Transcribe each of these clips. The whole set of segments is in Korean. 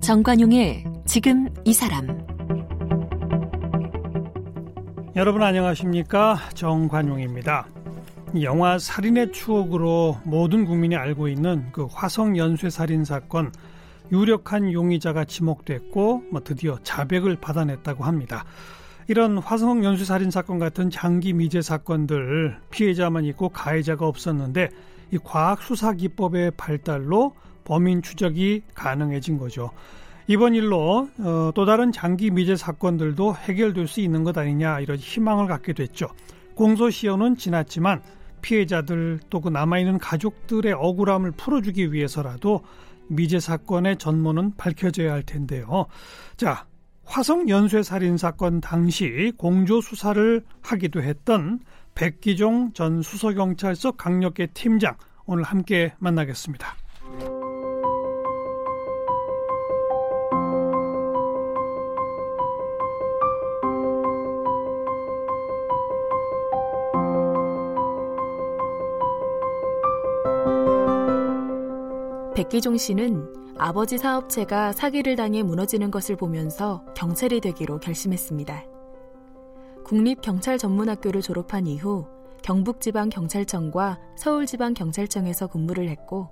정관용의 지금 이 사람 여러분 안녕하십니까 정관용입니다. 영화 살인의 추억으로 모든 국민이 알고 있는 그 화성 연쇄 살인 사건 유력한 용의자가 지목됐고 뭐 드디어 자백을 받아냈다고 합니다. 이런 화성 연쇄 살인 사건 같은 장기 미제 사건들 피해자만 있고 가해자가 없었는데 이 과학 수사 기법의 발달로 범인 추적이 가능해진 거죠. 이번 일로 어, 또 다른 장기 미제 사건들도 해결될 수 있는 것 아니냐 이런 희망을 갖게 됐죠. 공소시효는 지났지만 피해자들 또 그 남아있는 가족들의 억울함을 풀어주기 위해서라도 미제 사건의 전모는 밝혀져야 할 텐데요. 자, 화성 연쇄 살인 사건 당시 공조 수사를 하기도 했던 백기종 전 수서경찰서 강력계 팀장 오늘 함께 만나겠습니다. 백기종 씨는 아버지 사업체가 사기를 당해 무너지는 것을 보면서 경찰이 되기로 결심했습니다. 국립경찰전문학교를 졸업한 이후 경북지방경찰청과 서울지방경찰청에서 근무를 했고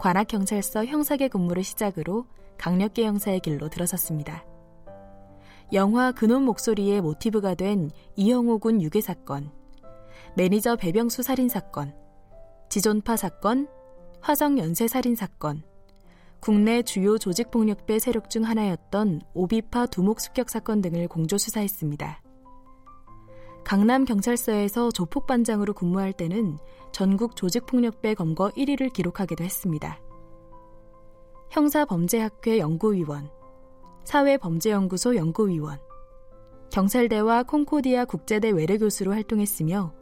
관악경찰서 형사계 근무를 시작으로 강력계 형사의 길로 들어섰습니다. 영화 그놈 목소리의 모티브가 된 이형호 군 유괴 사건, 매니저 배병수 살인 사건, 지존파 사건, 화성 연쇄 살인 사건, 국내 주요 조직폭력배 세력 중 하나였던 OB파 두목 습격 사건 등을 공조 수사했습니다. 강남 경찰서에서 조폭 반장으로 근무할 때는 전국 조직폭력배 검거 1위를 기록하기도 했습니다. 형사범죄학회 연구위원, 사회범죄연구소 연구위원, 경찰대와 콩코디아 국제대 외래교수로 활동했으며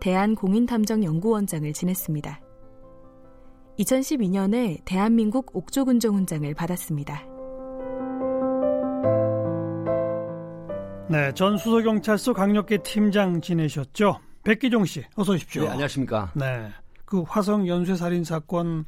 대한공인탐정연구원장을 지냈습니다. 2012년에 대한민국 옥조군정훈장을 받았습니다. 네, 전 수서경찰서 강력계 팀장 지내셨죠? 백기종 씨, 어서 오십시오. 네, 안녕하십니까? 네, 그 화성 연쇄 살인 사건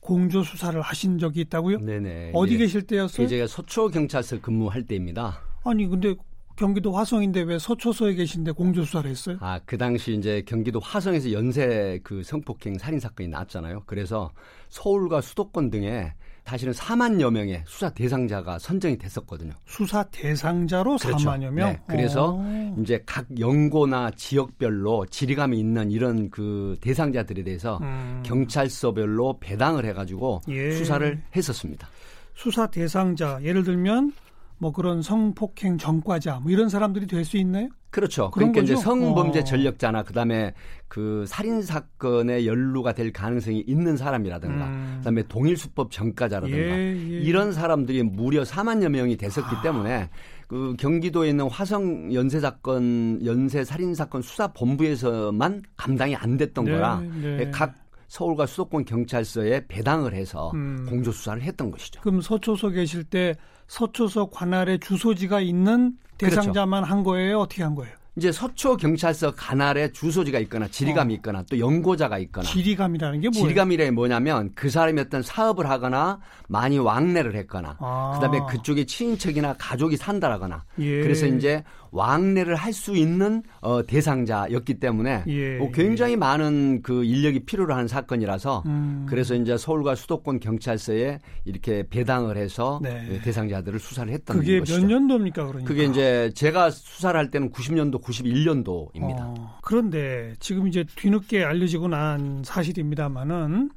공조 수사를 하신 적이 있다고요? 네네. 어디 네. 계실 때였어요? 제가 서초 경찰서 근무할 때입니다. 아니 근데 경기도 화성인데 왜 서초소에 계신데 공조 수사를 했어요? 아, 그 당시 이제 경기도 화성에서 연쇄 그 성폭행 살인 사건이 났잖아요. 그래서 서울과 수도권 등에 사실은 4만여 명의 수사 대상자가 선정이 됐었거든요. 수사 대상자로 그렇죠. 4만여 명. 네, 그래서 오. 이제 각 연고나 지역별로 지리감이 있는 이런 그 대상자들에 대해서 음. 경찰서별로 배당을 해가지고 예. 수사를 했었습니다. 수사 대상자 예를 들면 뭐 그런 성폭행 전과자 뭐 이런 사람들이 될 수 있나요? 그렇죠. 그러니까 이제 거죠? 성범죄 어. 전력자나 그다음에 그 살인 사건에 연루가 될 가능성이 있는 사람이라든가 음. 그다음에 동일 수법 전과자라든가 예, 예. 이런 사람들이 무려 4만여 명이 됐었기 아. 때문에 그 경기도에 있는 화성 연쇄 사건 연쇄 살인 사건 수사 본부에서만 감당이 안 됐던 네, 거라 네. 각 서울과 수도권 경찰서에 배당을 해서 음. 공조 수사를 했던 것이죠. 그럼 서초소 계실 때 서초소 관할에 주소지가 있는 그렇죠. 대상자만 한 거예요? 어떻게 한 거예요? 이제 서초 경찰서 관할에 주소지가 있거나 지리감이 어. 있거나 또 연고자가 있거나 지리감이라는 게 뭐예요? 지리감이란 뭐냐면 그 사람이 어떤 사업을 하거나 많이 왕래를 했거나 아. 그다음에 그쪽에 친인척이나 가족이 산다라거나 예. 그래서 이제 왕래를 할 수 있는 어, 대상자였기 때문에 예, 뭐 굉장히 많은 그 인력이 필요로 하는 사건이라서 음. 그래서 이제 서울과 수도권 경찰서에 이렇게 배당을 해서 네. 대상자들을 수사를 했던 그게 것이죠. 몇 년도입니까 그러니까? 그게 이제 제가 수사를 할 때는 90년도, 91년도입니다. 어, 그런데 지금 이제 뒤늦게 알려지고 난 사실입니다만은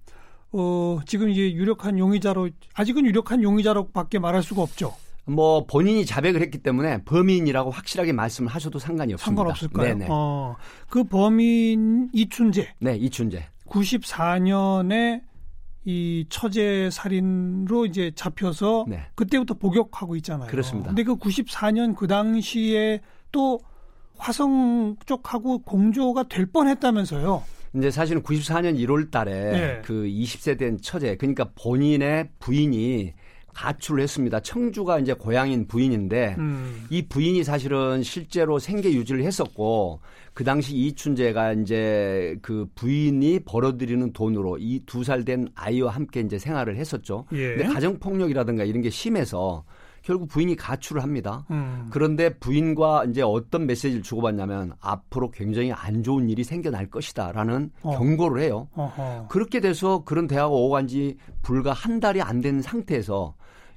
어, 지금 이제 유력한 용의자로 아직은 유력한 용의자로밖에 말할 수가 없죠. 뭐 본인이 자백을 했기 때문에 범인이라고 확실하게 말씀을 하셔도 상관이 없습니다. 상관없을까요? 네네. 어, 그 범인 이춘재 네, 이춘재. 94년에 이 처제 살인으로 이제 잡혀서 네. 그때부터 복역하고 있잖아요. 그렇습니다. 근데 그 94년 그 당시에 또 화성 쪽하고 공조가 될 뻔했다면서요. 이제 사실은 94년 1월 달에 네. 그 20세 된 처제, 그러니까 본인의 부인이 가출을 했습니다. 청주가 이제 고향인 부인인데 음. 이 부인이 사실은 실제로 생계 유지를 했었고 그 당시 이춘재가 이제 그 부인이 벌어들이는 돈으로 이 두 살 된 아이와 함께 이제 생활을 했었죠. 예. 근데 가정 폭력이라든가 이런 게 심해서 결국 부인이 가출을 합니다. 음. 그런데 부인과 이제 어떤 메시지를 주고받냐면 앞으로 굉장히 안 좋은 일이 생겨날 것이다라는 어. 경고를 해요. 어허. 그렇게 돼서 그런 대화가 오고 간 지 불과 한 달이 안 된 상태에서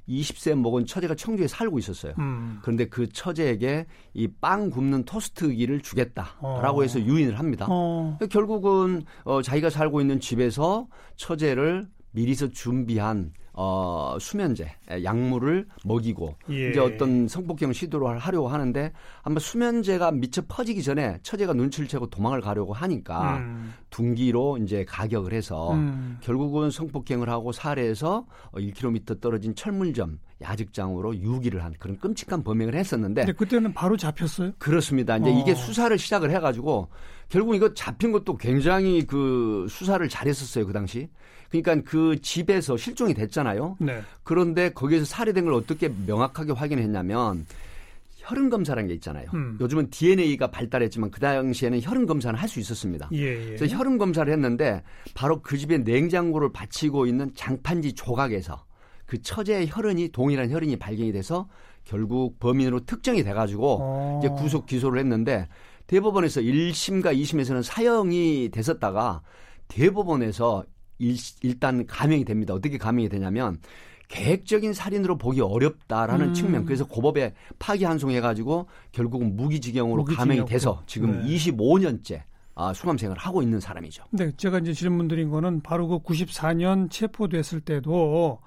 20세 먹은 처제가 청주에 살고 있었어요. 음. 그런데 그 처제에게 이 빵 굽는 토스트기를 주겠다라고 어. 해서 유인을 합니다. 어. 결국은 어, 자기가 살고 있는 집에서 처제를 미리서 준비한 어, 수면제, 약물을 먹이고 예. 이제 어떤 성폭행 시도를 하려고 하는데 아마 수면제가 미처 퍼지기 전에 처제가 눈치를 채고 도망을 가려고 하니까 음. 둔기로 이제 가격을 해서 음. 결국은 성폭행을 하고 살해해서 1km 떨어진 철물점 야직장으로 유기를 한 그런 끔찍한 범행을 했었는데 그때는 바로 잡혔어요? 그렇습니다. 이제 어. 이게 수사를 시작을 해가지고 결국 이거 잡힌 것도 굉장히 그 수사를 잘했었어요 그 당시. 그러니까 그 집에서 실종이 됐잖아요. 네. 그런데 거기에서 살해된 걸 어떻게 명확하게 확인했냐면 혈흔 검사라는 게 있잖아요. 음. 요즘은 DNA가 발달했지만 그 당시에는 혈흔 검사는 할 수 있었습니다. 예, 예. 그래서 혈흔 검사를 했는데 바로 그 집에 냉장고를 받치고 있는 장판지 조각에서 그 처제의 혈흔이 동일한 혈흔이 발견이 돼서 결국 범인으로 특정이 돼가지고 어. 이제 구속 기소를 했는데 대법원에서 1심과 2심에서는 사형이 됐었다가 대법원에서 일, 일단 감형이 됩니다. 어떻게 감형이 되냐면 계획적인 살인으로 보기 어렵다라는 음. 측면. 그래서 고법에 파기환송해가지고 결국은 무기징역으로 무기징역. 감형이 돼서 지금 네. 25년째 아, 수감 생활을 하고 있는 사람이죠. 네, 제가 이제 질문 드린 거는 바로 그 94년 체포됐을 때도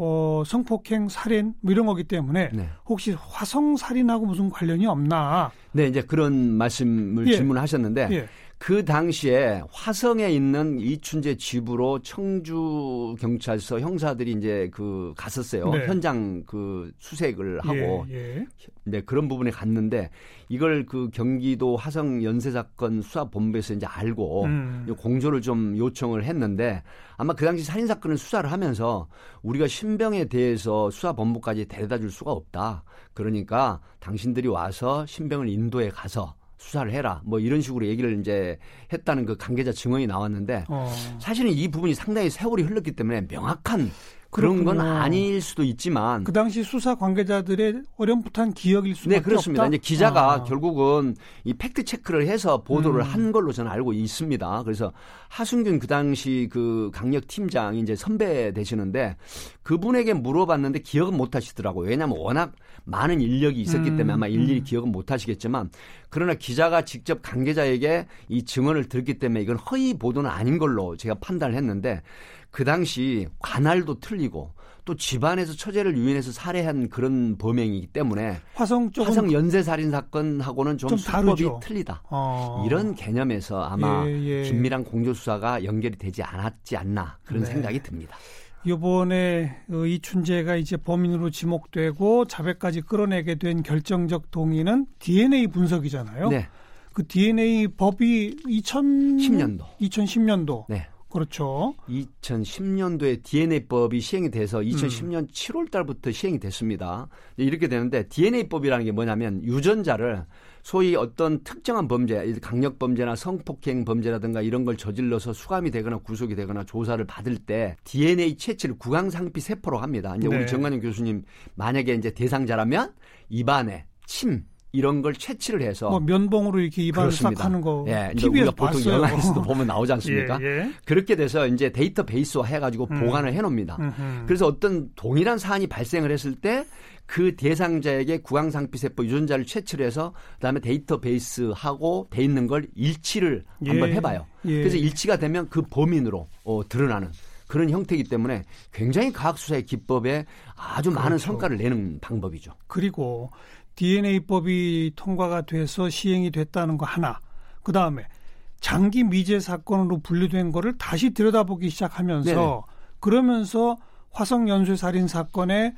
어, 성폭행, 살인 뭐 이런 거기 때문에 네. 혹시 화성 살인하고 무슨 관련이 없나? 네, 이제 그런 말씀을 예. 질문하셨는데 예. 그 당시에 화성에 있는 이춘재 집으로 청주 경찰서 형사들이 이제 그 갔었어요. 네. 현장 그 수색을 하고 예, 예. 이제 그런 부분에 갔는데 이걸 그 경기도 화성 연쇄 사건 수사 본부에서 이제 알고 음. 공조를 좀 요청을 했는데 아마 그 당시 살인 사건을 수사를 하면서 우리가 신병에 대해서 수사 본부까지 데려다 줄 수가 없다. 그러니까 당신들이 와서 신병을 인도에 가서 수사를 해라. 뭐 이런 식으로 얘기를 이제 했다는 그 관계자 증언이 나왔는데 어. 사실은 이 부분이 상당히 세월이 흘렀기 때문에 명확한 그런 그렇군요. 건 아닐 수도 있지만 그 당시 수사 관계자들의 어렴풋한 기억일 수밖에 네 그렇습니다. 없다? 이제 기자가 아. 결국은 이 팩트 체크를 해서 보도를 음. 한 걸로 저는 알고 있습니다. 그래서 하순균 그 당시 그 강력 팀장이 이제 선배 되시는데 그분에게 물어봤는데 기억은 못 하시더라고요. 왜냐하면 워낙 많은 인력이 있었기 때문에 아마 음. 일일이 음. 기억은 못 하시겠지만 그러나 기자가 직접 관계자에게 이 증언을 들었기 때문에 이건 허위 보도는 아닌 걸로 제가 판단을 했는데 그 당시 관할도 틀리고 또 집안에서 처제를 유인해서 살해한 그런 범행이기 때문에 화성 쪽 화성 연쇄 살인 사건하고는 좀, 좀 수법이 틀리다. 어. 이런 개념에서 아마 예, 예. 긴밀한 공조 수사가 연결이 되지 않았지 않나 그런 네. 생각이 듭니다. 이번에 어, 이춘재가 이제 범인으로 지목되고 자백까지 끌어내게 된 결정적 동의는 DNA 분석이잖아요. 네. 그 DNA 법이 2010년도 2010년도 네. 그렇죠. 2010년도에 DNA법이 시행이 돼서 2010년 음. 7월 달부터 시행이 됐습니다. 이렇게 되는데 DNA법이라는 게 뭐냐면 유전자를 소위 어떤 특정한 범죄, 강력 범죄나 성폭행 범죄라든가 이런 걸 저질러서 수감이 되거나 구속이 되거나 조사를 받을 때 DNA 채취를 구강상피 세포로 합니다. 이제 네. 우리 정관영 교수님 만약에 이제 대상자라면 입안에 침 이런 걸 채취를 해서 뭐 면봉으로 이렇게 입안을 싹 하는 거 예, TV에서 보통 봤어요. 영화에서도 보면 나오지 않습니까? 예, 예. 그렇게 돼서 이제 데이터베이스화 해가지고 음. 보관을 해놓습니다. 음흠. 그래서 어떤 동일한 사안이 발생을 했을 때 그 대상자에게 구강상피세포 유전자를 채취를 해서 그다음에 데이터베이스하고 돼 있는 걸 일치를 예. 한번 해봐요. 예. 그래서 일치가 되면 그 범인으로 어, 드러나는 그런 형태이기 때문에 굉장히 과학수사의 기법에 아주 그렇죠. 많은 성과를 내는 방법이죠. 그리고 DNA법이 통과가 돼서 시행이 됐다는 거 하나. 그 다음에 장기 미제 사건으로 분류된 거를 다시 들여다보기 시작하면서 네네. 그러면서 화성 연쇄 살인 사건의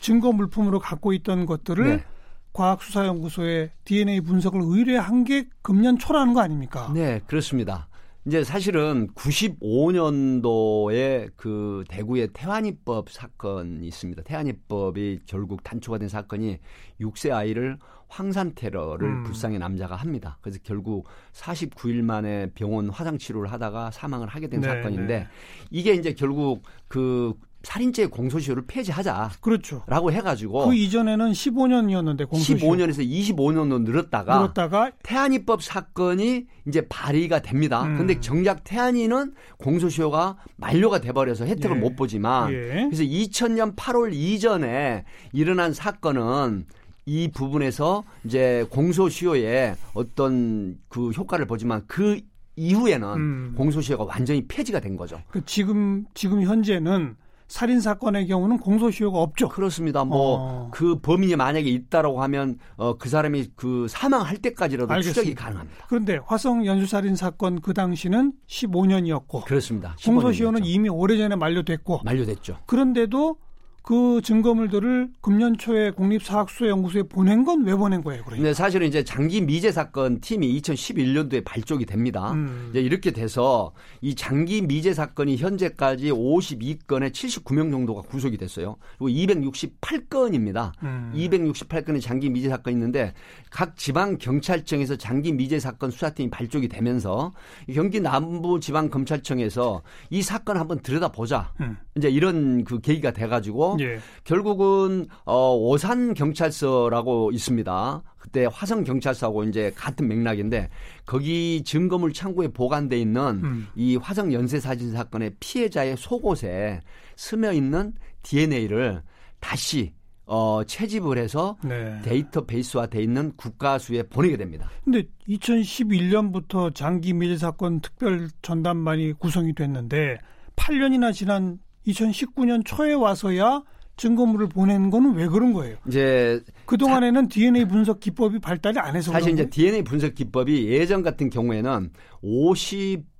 증거 물품으로 갖고 있던 것들을 네. 과학수사연구소에 DNA 분석을 의뢰한 게 금년 초라는 거 아닙니까? 네, 그렇습니다. 이제 사실은 95년도에 그 대구의 태환이법 사건이 있습니다. 태환이법이 결국 단초가 된 사건이 6세 아이를 황산 테러를 음. 불쌍의 남자가 합니다. 그래서 결국 49일 만에 병원 화상 치료를 하다가 사망을 하게 된 네, 사건인데 네. 이게 이제 결국 그 살인죄 공소시효를 폐지하자. 그렇죠. 라고 해가지고. 그 이전에는 15년이었는데 공소시효. 15년에서 25년으로 늘었다가. 늘었다가. 태안이법 사건이 이제 발의가 됩니다. 음. 근데 정작 태안이는 공소시효가 만료가 돼버려서 혜택을 예. 못 보지만. 예. 그래서 2000년 8월 이전에 일어난 사건은 이 부분에서 이제 공소시효에 어떤 그 효과를 보지만 그 이후에는 음. 공소시효가 완전히 폐지가 된 거죠. 그 지금 지금 현재는 살인 사건의 경우는 공소시효가 없죠. 그렇습니다. 뭐그 어. 그 범인이 만약에 있다라고 하면 어, 그 사람이 그 사망할 때까지라도 알겠습니다. 추적이 가능합니다. 그런데 화성 연쇄 살인 사건 그 당시는 15년이었고 그렇습니다. 공소시효는 이미 오래전에 만료됐고 만료됐죠. 그런데도 그 증거물들을 금년 초에 국립사학수연구소에 보낸 건 왜 보낸 거예요? 그러니까? 네, 사실은 이제 장기 미제 사건 팀이 2011년도에 발족이 됩니다. 음. 이제 이렇게 돼서 이 장기 미제 사건이 현재까지 52건에 79명 정도가 구속이 됐어요. 그리고 268건입니다. 음. 268건의 장기 미제 사건이 있는데 각 지방 경찰청에서 장기 미제 사건 수사팀이 발족이 되면서 경기 남부 지방 검찰청에서 이 사건 한번 들여다보자. 음. 이제 이런 그 계기가 돼 가지고 예. 결국은 어 오산 경찰서라고 있습니다. 그때 화성 경찰서하고 이제 같은 맥락인데 거기 증거물 창고에 보관돼 있는 음. 이 화성 연쇄 사진 사건의 피해자의 속옷에 스며 있는 DNA를 다시 어, 채집을 해서 네. 데이터베이스화 돼 있는 국가수에 보내게 됩니다. 근데 2011년부터 장기 미제 사건 특별 전담반이 구성이 됐는데 8년이나 지난 2019년 초에 와서야 증거물을 보낸 거는 왜 그런 거예요? 이제 그 동안에는 DNA 분석 기법이 발달이 안 해서 사실 이제 DNA 분석 기법이 예전 같은 경우에는 50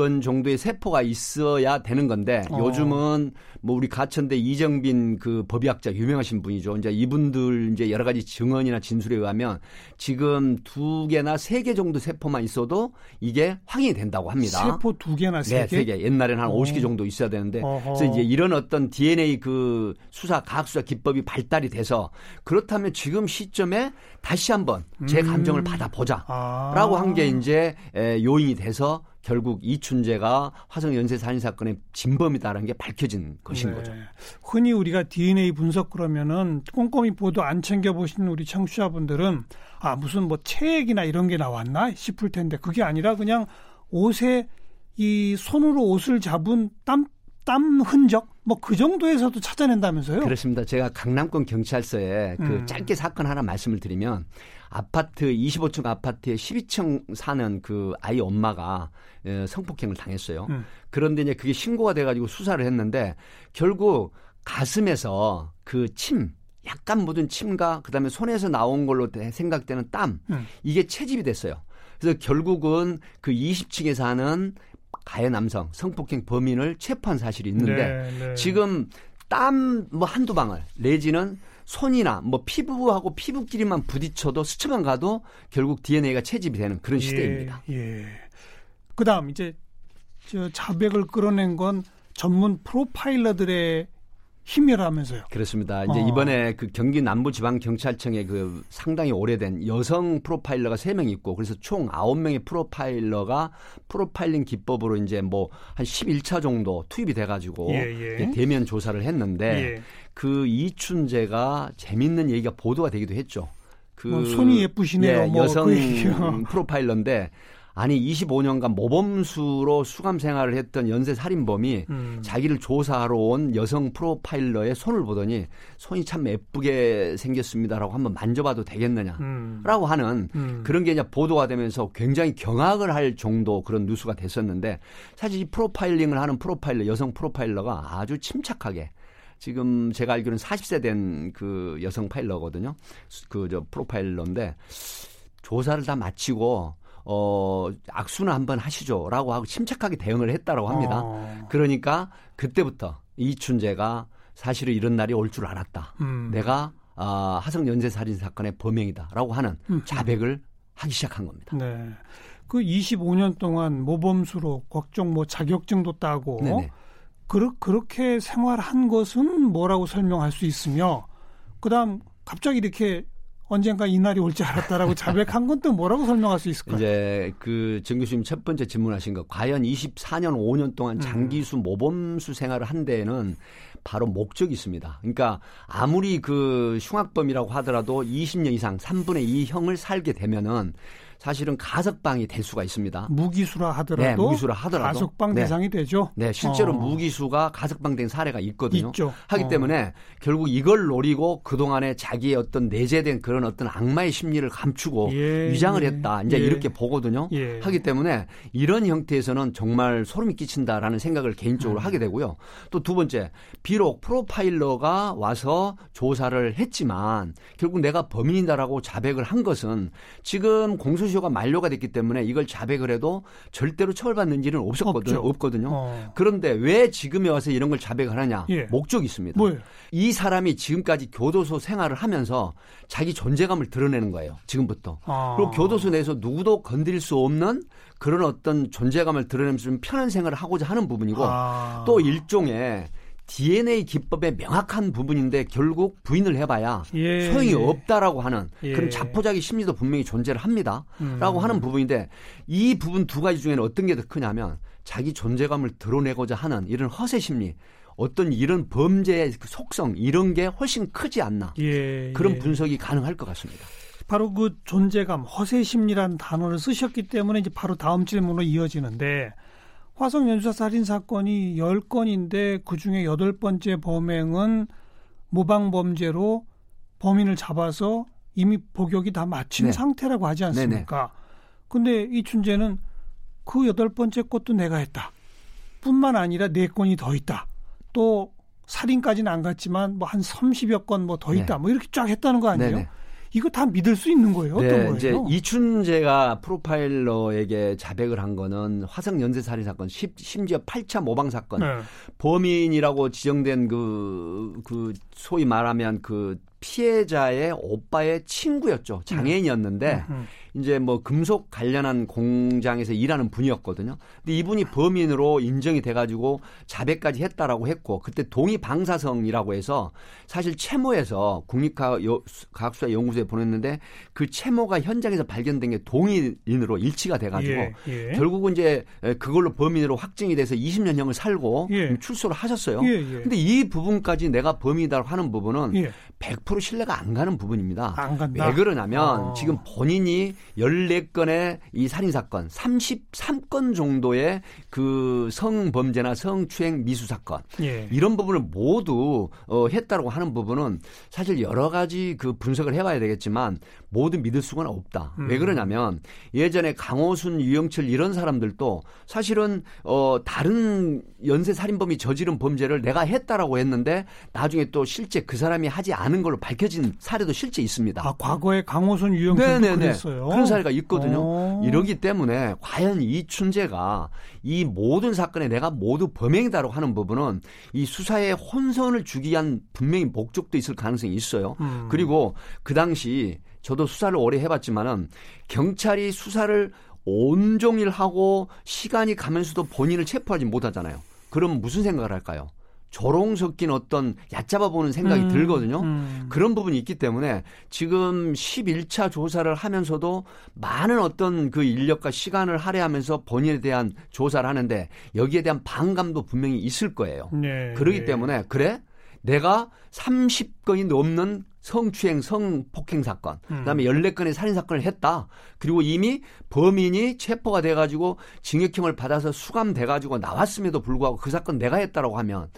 건 정도의 세포가 있어야 되는 건데 어. 요즘은 뭐 우리 가천대 이정빈 그 법의학자 유명하신 분이죠. 이제 이분들 이제 여러 가지 증언이나 진술에 의하면 지금 두 개나 세 개 정도 세포만 있어도 이게 확인이 된다고 합니다. 세포 두 개나 세 개? 네, 세 개. 옛날에는 한 어. 50개 정도 있어야 되는데 어허. 그래서 이제 이런 어떤 DNA 그 수사 과학 수사 기법이 발달이 돼서 그렇다면 지금 시점에 다시 한번 제 음. 감정을 음. 받아보자라고 아. 한게 이제 요인이 돼서 결국 이춘재가 화성 연쇄 살인 사건의 진범이다라는 게 밝혀진 것인 네. 거죠. 흔히 우리가 DNA 분석 그러면은 꼼꼼히 보도 안 챙겨 보신 우리 청취자분들은 아 무슨 뭐 체액이나 이런 게 나왔나 싶을 텐데 그게 아니라 그냥 옷에 이 손으로 옷을 잡은 땀 땀 흔적 뭐 그 정도에서도 찾아낸다면서요? 그렇습니다. 제가 강남권 경찰서에 그 음. 짧게 사건 하나 말씀을 드리면 아파트 25층 아파트에 12층 사는 그 아이 엄마가 성폭행을 당했어요. 음. 그런데 이제 그게 신고가 돼가지고 수사를 했는데 결국 가슴에서 그 침, 약간 묻은 침과 그다음에 손에서 나온 걸로 생각되는 땀 음. 이게 채집이 됐어요. 그래서 결국은 그 20층에 사는 가해 남성 성폭행 범인을 체포한 사실이 있는데 네, 네. 지금 땀 뭐 한두 방울 내지는 손이나 뭐 피부하고 피부끼리만 부딪혀도 스쳐만 가도 결국 DNA가 채집이 되는 그런 예, 시대입니다. 예. 그다음 이제 저 자백을 끌어낸 건 전문 프로파일러들의 힘이라면서요. 그렇습니다. 이제 어. 이번에 그 경기 남부지방경찰청에 그 상당히 오래된 여성 프로파일러가 3명 있고 그래서 총 9명의 프로파일러가 프로파일링 기법으로 이제 뭐 한 11차 정도 투입이 돼 가지고 예, 예. 대면 조사를 했는데 예. 그 이춘재가 재밌는 얘기가 보도가 되기도 했죠. 그뭐 손이 예쁘시네요. 예, 뭐 여성 그 프로파일러인데 아니 25년간 모범수로 수감 생활을 했던 연쇄 살인범이 음. 자기를 조사하러 온 여성 프로파일러의 손을 보더니 손이 참 예쁘게 생겼습니다라고 한번 만져봐도 되겠느냐라고 음. 하는 음. 그런 게 이제 보도가 되면서 굉장히 경악을 할 정도 그런 뉴스가 됐었는데 사실 이 프로파일링을 하는 프로파일러 여성 프로파일러가 아주 침착하게 지금 제가 알기로는 40세 된 그 여성 파일러거든요. 그 저 프로파일러인데 조사를 다 마치고 어, 악수는 한번 하시죠라고 하고 침착하게 대응을 했다라고 합니다. 어. 그러니까 그때부터 이춘재가 사실은 이런 날이 올 줄 알았다. 음. 내가 아, 하성 연쇄 살인 사건의 범행이다라고 하는 음. 자백을 하기 시작한 겁니다. 네. 그 25년 동안 모범수로 걱정 뭐 자격증도 따고 네네. 그르, 그렇게 생활한 것은 뭐라고 설명할 수 있으며 그다음 갑자기 이렇게 언젠가 이 날이 올지 알았다라고 자백한 건 또 뭐라고 설명할 수 있을까요? 이제 그 정 교수님 첫 번째 질문하신 거 과연 24년 5년 동안 음. 장기수 모범수 생활을 한 데에는 바로 목적이 있습니다. 그러니까 아무리 그 흉악범이라고 하더라도 20년 이상 3분의 2 형을 살게 되면은 사실은 가석방이 될 수가 있습니다. 무기수라 하더라도, 네, 무기수라 하더라도 가석방 네. 대상이 되죠. 네, 실제로 어. 무기수가 가석방된 사례가 있거든요. 있죠. 하기 어. 때문에 결국 이걸 노리고 그 동안에 자기의 어떤 내재된 그런 어떤 악마의 심리를 감추고 예, 위장을 예, 했다. 이제 예. 이렇게 보거든요. 예. 하기 때문에 이런 형태에서는 정말 소름이 끼친다라는 생각을 개인적으로 음. 하게 되고요. 또 두 번째, 비록 프로파일러가 와서 조사를 했지만 결국 내가 범인이다라고 자백을 한 것은 지금 공소 공소시효가 만료가 됐기 때문에 이걸 자백을 해도 절대로 처벌받는 일은 없었거든요. 없죠. 없거든요. 어. 그런데 왜 지금에 와서 이런 걸 자백을 하냐? 예. 목적이 있습니다. 뭐예요? 이 사람이 지금까지 교도소 생활을 하면서 자기 존재감을 드러내는 거예요. 지금부터. 아. 그리고 교도소 내에서 누구도 건드릴 수 없는 그런 어떤 존재감을 드러내면서 좀 편한 생활을 하고자 하는 부분이고 아. 또 일종의 DNA 기법의 명확한 부분인데 결국 부인을 해봐야 예. 소용이 없다라고 하는 예. 그런 자포자기 심리도 분명히 존재를 합니다라고 음. 하는 부분인데 이 부분 두 가지 중에는 어떤 게 더 크냐면 자기 존재감을 드러내고자 하는 이런 허세 심리 어떤 이런 범죄의 그 속성 이런 게 훨씬 크지 않나 예. 그런 예. 분석이 가능할 것 같습니다. 바로 그 존재감 허세 심리라는 단어를 쓰셨기 때문에 이제 바로 다음 질문으로 이어지는데 화성 연쇄 살인 사건이 10건인데 그중에 여덟 번째 범행은 모방 범죄로 범인을 잡아서 이미 복역이 다 마친 네. 상태라고 하지 않습니까? 네네. 근데 이 춘재는 그 여덟 번째 것도 내가 했다. 뿐만 아니라 네 건이 더 있다. 또 살인까지는 안 갔지만 뭐 한 30여 건 뭐 더 있다. 네. 뭐 이렇게 쫙 했다는 거 아니에요? 네네. 이거 다 믿을 수 있는 거예요? 네, 어떤 거예요? 이제 이춘재가 프로파일러에게 자백을 한 거는 화성 연쇄 살인 사건, 심지어 8차 모방 사건, 네. 범인이라고 지정된 그, 그 소위 말하면 그 피해자의 오빠의 친구였죠. 장애인이었는데 음. 음. 이제 뭐 금속 관련한 공장에서 일하는 분이었거든요. 근데 이분이 범인으로 인정이 돼 가지고 자백까지 했다라고 했고 그때 동의 방사성이라고 해서 사실 채모에서 국립과학수사 연구소에 보냈는데 그 채모가 현장에서 발견된 게 동의인으로 일치가 돼 가지고 예, 예. 결국은 이제 그걸로 범인으로 확정이 돼서 20년형을 살고 예. 출소를 하셨어요. 예, 예. 근데 이 부분까지 내가 범인이다고 하는 부분은 100% 예. 신뢰가 안 가는 부분입니다. 안 간다. 왜 그러냐면 어. 지금 본인이 14건의 이 살인 사건, 33건 정도의 그 성범죄나 성추행 미수 사건, 예. 이런 부분을 모두 어, 했다고 하는 부분은 사실 여러 가지 그 분석을 해봐야 되겠지만 모두 믿을 수가 없다. 음. 왜 그러냐면 예전에 강호순, 유영철 이런 사람들도 사실은 어, 다른 연쇄 살인범이 저지른 범죄를 내가 했다라고 했는데 나중에 또 실제 그 사람이 하지 않은 걸로 밝혀진 사례도 실제 있습니다. 아, 과거에 강호순, 유영철도 그랬어요. 그런 사례가 있거든요. 오. 이러기 때문에 과연 이 춘재가 이 모든 사건에 내가 모두 범행이다라고 하는 부분은 이 수사에 혼선을 주기 위한 분명히 목적도 있을 가능성이 있어요. 음. 그리고 그 당시 저도 수사를 오래 해봤지만은 경찰이 수사를 온종일 하고 시간이 가면서도 본인을 체포하지 못하잖아요. 그럼 무슨 생각을 할까요? 조롱 섞인 어떤 얕잡아 보는 생각이 음, 들거든요. 음. 그런 부분이 있기 때문에 지금 11차 조사를 하면서도 많은 어떤 그 인력과 시간을 할애하면서 본인에 대한 조사를 하는데 여기에 대한 반감도 분명히 있을 거예요. 네, 그러기 네. 때문에 그래? 내가 30건이 넘는 성추행, 성폭행 사건, 음. 그다음에 14건의 살인 사건을 했다. 그리고 이미 범인이 체포가 돼 가지고 징역형을 받아서 수감돼 가지고 나왔음에도 불구하고 그 사건 내가 했다라고 하면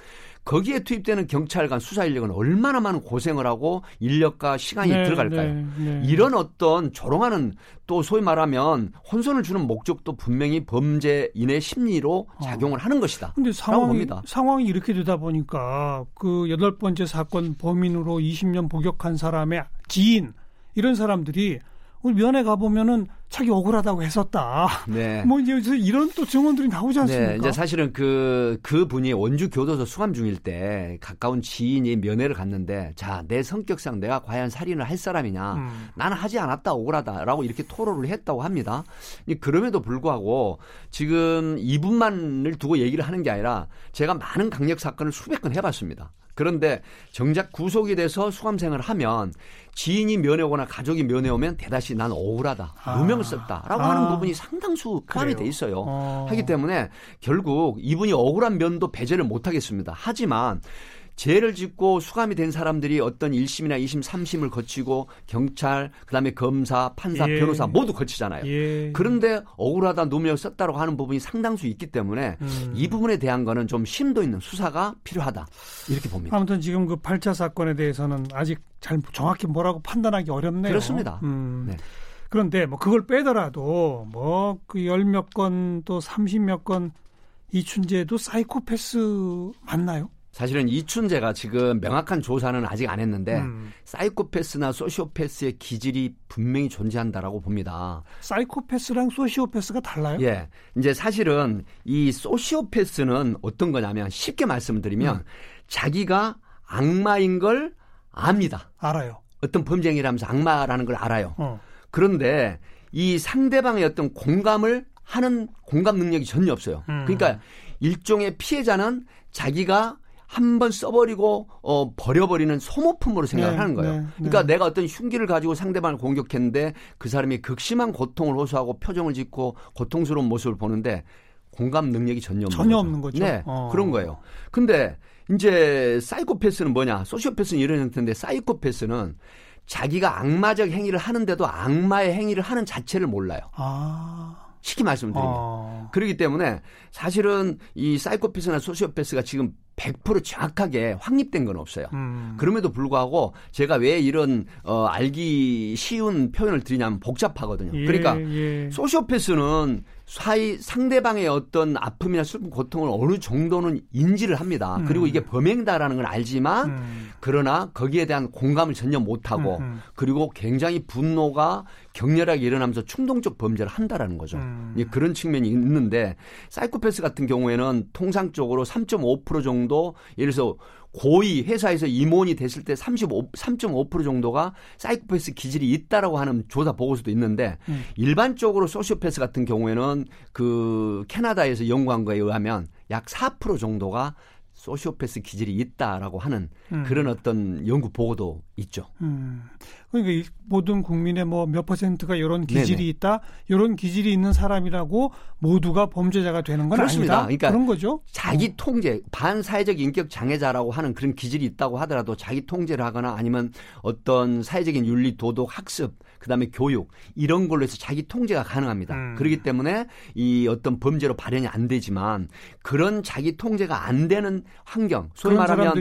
거기에 투입되는 경찰관 수사 인력은 얼마나 많은 고생을 하고 인력과 시간이 네, 들어갈까요? 네, 네. 이런 어떤 조롱하는 또 소위 말하면 혼선을 주는 목적도 분명히 범죄인의 심리로 어. 작용을 어. 하는 것이다. 근데 상황이 상황이 이렇게 되다 보니까 그 여덟 번째 사건 범인으로 20년 복역한 사람의 지인 이런 사람들이 우리 면회 가 보면은 자기 억울하다고 했었다. 네. 뭐 이제 이런 또 증언들이 나오지 네, 않습니까? 네. 이제 사실은 그, 그 분이 원주 교도소 수감 중일 때 가까운 지인이 면회를 갔는데 자, 내 성격상 내가 과연 살인을 할 사람이냐. 음. 나는 하지 않았다, 억울하다라고 이렇게 토로를 했다고 합니다. 그럼에도 불구하고 지금 이분만을 두고 얘기를 하는 게 아니라 제가 많은 강력 사건을 수백 건 해봤습니다. 그런데 정작 구속이 돼서 수감생을 하면 지인이 면회 오거나 가족이 면회 오면 대다시 난 억울하다. 아. 누명을 썼다라고 아. 하는 부분이 상당수 포함이 돼 있어요. 어. 하기 때문에 결국 이분이 억울한 면도 배제를 못 하겠습니다. 하지만 죄를 짓고 수감이 된 사람들이 어떤 1심이나 2심, 3심을 거치고 경찰, 그다음에 검사, 판사, 예. 변호사 모두 거치잖아요. 예. 그런데 억울하다 누명 썼다고 하는 부분이 상당수 있기 때문에 음. 이 부분에 대한 거는 좀 심도 있는 수사가 필요하다. 이렇게 봅니다. 아무튼 지금 그 8차 사건에 대해서는 아직 잘 정확히 뭐라고 판단하기 어렵네요. 그렇습니다. 음. 네. 그런데 뭐 그걸 빼더라도 뭐 그 열 몇 건또 30몇 건 이춘재도 사이코패스 맞나요? 사실은 이춘재가 지금 명확한 조사는 아직 안 했는데 음. 사이코패스나 소시오패스의 기질이 분명히 존재한다라고 봅니다. 사이코패스랑 소시오패스가 달라요? 예. 이제 사실은 이 소시오패스는 어떤 거냐면 쉽게 말씀드리면 음. 자기가 악마인 걸 압니다. 알아요. 어떤 범죄행위라면서 악마라는 걸 알아요. 어. 그런데 이 상대방의 어떤 공감을 하는 공감 능력이 전혀 없어요. 음. 그러니까 일종의 피해자는 자기가 한번 써버리고 어 버려버리는 소모품으로 생각을 네, 하는 거예요. 네, 그러니까 네. 내가 어떤 흉기를 가지고 상대방을 공격했는데 그 사람이 극심한 고통을 호소하고 표정을 짓고 고통스러운 모습을 보는데 공감 능력이 전혀 없는 전혀 거죠. 없는 거죠. 네, 어. 그런 거예요. 근데 이제 사이코패스는 뭐냐? 소시오패스는 이런 형태인데 사이코패스는 자기가 악마적 행위를 하는데도 악마의 행위를 하는 자체를 몰라요. 아. 쉽게 말씀드리면. 어. 그렇기 때문에 사실은 이 사이코패스나 소시오패스가 지금 100% 정확하게 확립된 건 없어요. 음. 그럼에도 불구하고 제가 왜 이런 어 알기 쉬운 표현을 드리냐면 복잡하거든요. 예, 그러니까 예. 소시오패스는 사이 상대방의 어떤 아픔이나 슬픈 고통을 어느 정도는 인지를 합니다. 음. 그리고 이게 범행다라는 걸 알지만 음. 그러나 거기에 대한 공감을 전혀 못하고 음. 음. 그리고 굉장히 분노가 격렬하게 일어나면서 충동적 범죄를 한다라는 거죠. 음. 그런 측면이 있는데 사이코패스 같은 경우에는 통상적으로 3.5% 정도 예를 들어서 고위 회사에서 임원이 됐을 때 35, 3.5% 정도가 사이코패스 기질이 있다라고 하는 조사 보고서도 있는데 음. 일반적으로 소시오패스 같은 경우에는 그 캐나다에서 연구한 거에 의하면 약 4% 정도가 소시오패스 기질이 있다라고 하는 음. 그런 어떤 연구 보고도 있죠. 음. 그러니까 모든 국민의 뭐 몇 퍼센트가 이런 기질이 네네. 있다, 이런 기질이 있는 사람이라고 모두가 범죄자가 되는 건 그렇습니다. 아니다. 그러니까 그런 거죠. 자기 어. 통제, 반사회적 인격 장애자라고 하는 그런 기질이 있다고 하더라도 자기 통제를 하거나 아니면 어떤 사회적인 윤리, 도덕, 학습, 그다음에 교육 이런 걸로 해서 자기 통제가 가능합니다. 음. 그렇기 때문에 이 어떤 범죄로 발현이 안 되지만 그런 자기 통제가 안 되는 환경, 소위 말하면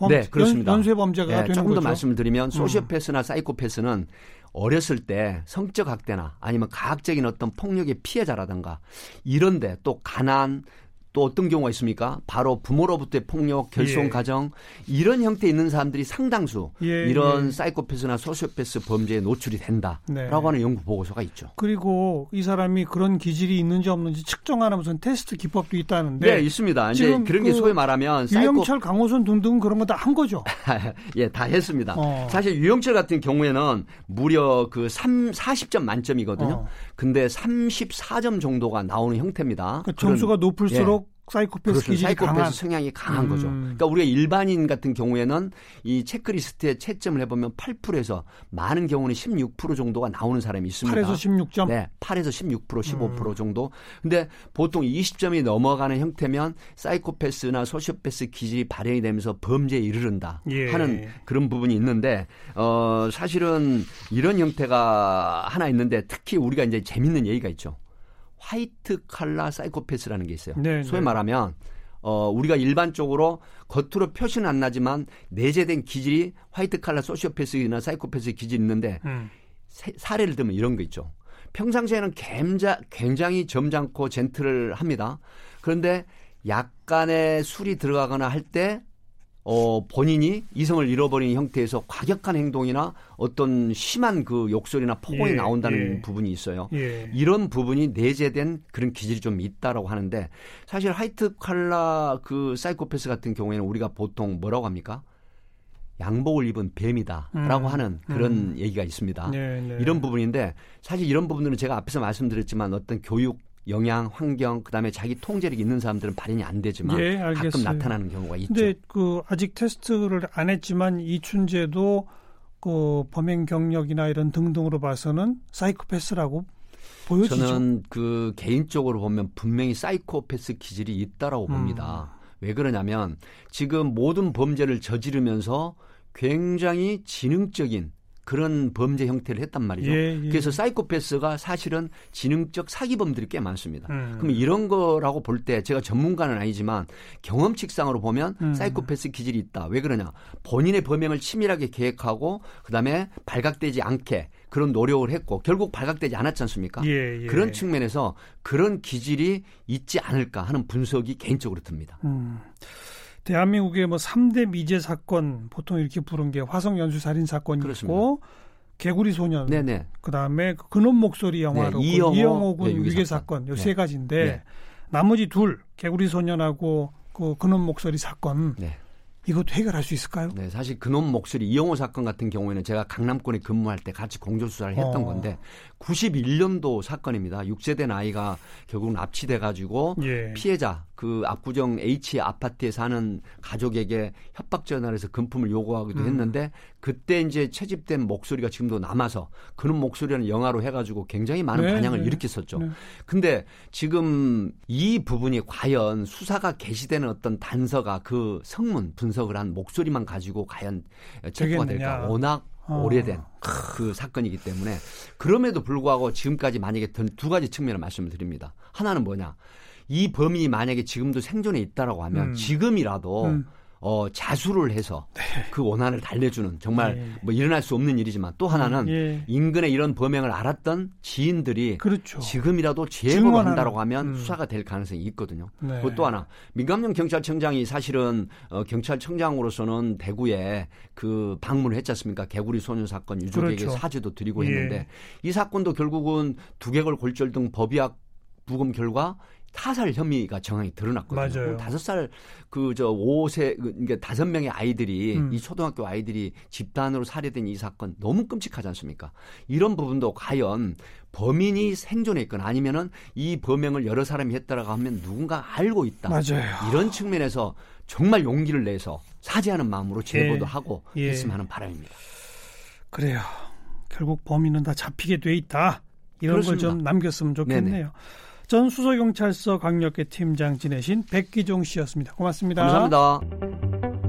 범, 네, 그렇습니다. 연, 쇄 범죄가 네, 조금 거죠. 더 말씀드리면 을 음. 소시오패스나 사이코패스는 어렸을 때 성적 학대나 아니면 가학적인 어떤 폭력의 피해자라든가 이런데 또 가난 또 어떤 경우가 있습니까? 바로 부모로부터의 폭력, 결손 예. 가정 이런 형태 있는 사람들이 상당수 예, 이런 예. 사이코패스나 소시오패스 범죄에 노출이 된다라고 네. 하는 연구 보고서가 있죠. 그리고 이 사람이 그런 기질이 있는지 없는지 측정하는 무슨 테스트 기법도 있다는데 네, 있습니다. 이제 그런 게그 소위 말하면 유영철, 사이코... 강호순 등등 그런 거 다 한 거죠. 예, 다 했습니다. 어. 사실 유영철 같은 경우에는 무려 그 3, 40점 만점이거든요. 어. 근데 34점 정도가 나오는 형태입니다. 그러니까 점수가 그런, 높을수록 예. 사이코패스 기질이 사이코패스 강한. 성향이 강한 음. 거죠. 그러니까 우리가 일반인 같은 경우에는 이 체크리스트에 채점을 해보면 8%에서 많은 경우는 16% 정도가 나오는 사람이 있습니다. 8에서 16점? 네, 8에서 16%, 15% 음. 정도. 근데 보통 20점이 넘어가는 형태면 사이코패스나 소시오패스 기질이 발현이 되면서 범죄에 이르른다 예. 하는 그런 부분이 있는데 어 사실은 이런 형태가 하나 있는데 특히 우리가 이제 재밌는 얘기가 있죠. 화이트 칼라 사이코패스라는 게 있어요. 네, 소위 네. 말하면 어, 우리가 일반적으로 겉으로 표시는 안 나지만 내재된 기질이 화이트 칼라 소시오패스나 사이코패스 기질이 있는데 음. 세, 사례를 들면 이런 거 있죠. 평상시에는 굉장히, 굉장히 점잖고 젠틀을 합니다. 그런데 약간의 술이 들어가거나 할 때 어, 본인이 이성을 잃어버린 형태에서 과격한 행동이나 어떤 심한 그 욕설이나 폭언이 예, 나온다는 예. 부분이 있어요. 예. 이런 부분이 내재된 그런 기질이 좀 있다라고 하는데 사실 하이트 칼라 그 사이코패스 같은 경우에는 우리가 보통 뭐라고 합니까? 양복을 입은 뱀이다라고 음. 하는 그런 음. 얘기가 있습니다. 네, 네. 이런 부분인데 사실 이런 부분들은 제가 앞에서 말씀드렸지만 어떤 교육 영양, 환경, 그다음에 자기 통제력이 있는 사람들은 발현이 안 되지만 예, 가끔 나타나는 경우가 있죠. 근데 그 아직 테스트를 안 했지만 이춘재도 그 범행 경력이나 이런 등등으로 봐서는 사이코패스라고 보여지죠. 저는 그 개인적으로 보면 분명히 사이코패스 기질이 있다라고 음. 봅니다. 왜 그러냐면 지금 모든 범죄를 저지르면서 굉장히 지능적인 그런 범죄 형태를 했단 말이죠. 예, 예. 그래서 사이코패스가 사실은 지능적 사기범들이 꽤 많습니다. 음. 그럼 이런 거라고 볼 때 제가 전문가는 아니지만 경험칙상으로 보면 음. 사이코패스 기질이 있다. 왜 그러냐? 본인의 범행을 치밀하게 계획하고 그다음에 발각되지 않게 그런 노력을 했고 결국 발각되지 않았지 않습니까? 예, 예. 그런 측면에서 그런 기질이 있지 않을까 하는 분석이 개인적으로 듭니다. 음. 대한민국의 뭐 3대 미제 사건 보통 이렇게 부른 게 화성 연수 살인 사건이 그렇습니다. 있고 개구리 소년 네네. 그다음에 그 근원 목소리 영화로 네, 이영호, 이영호 군 네, 유괴 사건 요세 네. 가지인데 네. 나머지 둘 개구리 소년하고 그 근원 목소리 사건 네. 이것도 해결할 수 있을까요? 네, 사실 그놈 목소리 이영호 사건 같은 경우에는 제가 강남권에 근무할 때 같이 공조 수사를 했던 어. 건데 91년도 사건입니다. 6세대 나이가 결국 납치돼 가지고 예. 피해자 그 압구정 H 아파트에 사는 가족에게 협박 전화를 해서 금품을 요구하기도 음. 했는데 그때 이제 채집된 목소리가 지금도 남아서 그런 목소리라는 영화로 해가지고 굉장히 많은 네, 반향을 네. 일으켰었죠. 네. 근데 지금 이 부분이 과연 수사가 개시되는 어떤 단서가 그 성문 분석을 한 목소리만 가지고 과연 체포가 될까? 워낙 어. 오래된 그 사건이기 때문에 그럼에도 불구하고 지금까지 만약에 두 가지 측면을 말씀을 드립니다. 하나는 뭐냐? 이 범인이 만약에 지금도 생존에 있다라고 하면 음. 지금이라도 음. 어, 자수를 해서 네. 그 원한을 달래주는 정말 네. 뭐 일어날 수 없는 일이지만 또 하나는 네. 인근의 이런 범행을 알았던 지인들이 그렇죠. 지금이라도 제보를 한다고 하면 음. 수사가 될 가능성이 있거든요. 네. 그또 하나 민감용 경찰청장이 사실은 어, 경찰청장으로서는 대구에 그 방문을 했지 않습니까? 개구리 소년 사건 유족에게 그렇죠. 사죄도 드리고 했는데 예. 이 사건도 결국은 두개골 골절 등 법의학 부검 결과 타살 혐의가 정황이 드러났거든요. 다섯 살 그 저 5세 그러니까 다섯 명의 아이들이 음. 이 초등학교 아이들이 집단으로 살해된 이 사건 너무 끔찍하지 않습니까? 이런 부분도 과연 범인이 생존해 있거나 아니면은 이 범행을 여러 사람이 했다라고 하면 누군가 알고 있다. 맞아요. 이런 측면에서 정말 용기를 내서 사죄하는 마음으로 제보도 예. 하고 예. 했으면 하는 바람입니다. 그래요. 결국 범인은 다 잡히게 돼 있다. 이런 걸 좀 남겼으면 좋겠네요. 네네. 전 수서경찰서 강력계 팀장 지내신 백기종 씨였습니다. 고맙습니다. 감사합니다.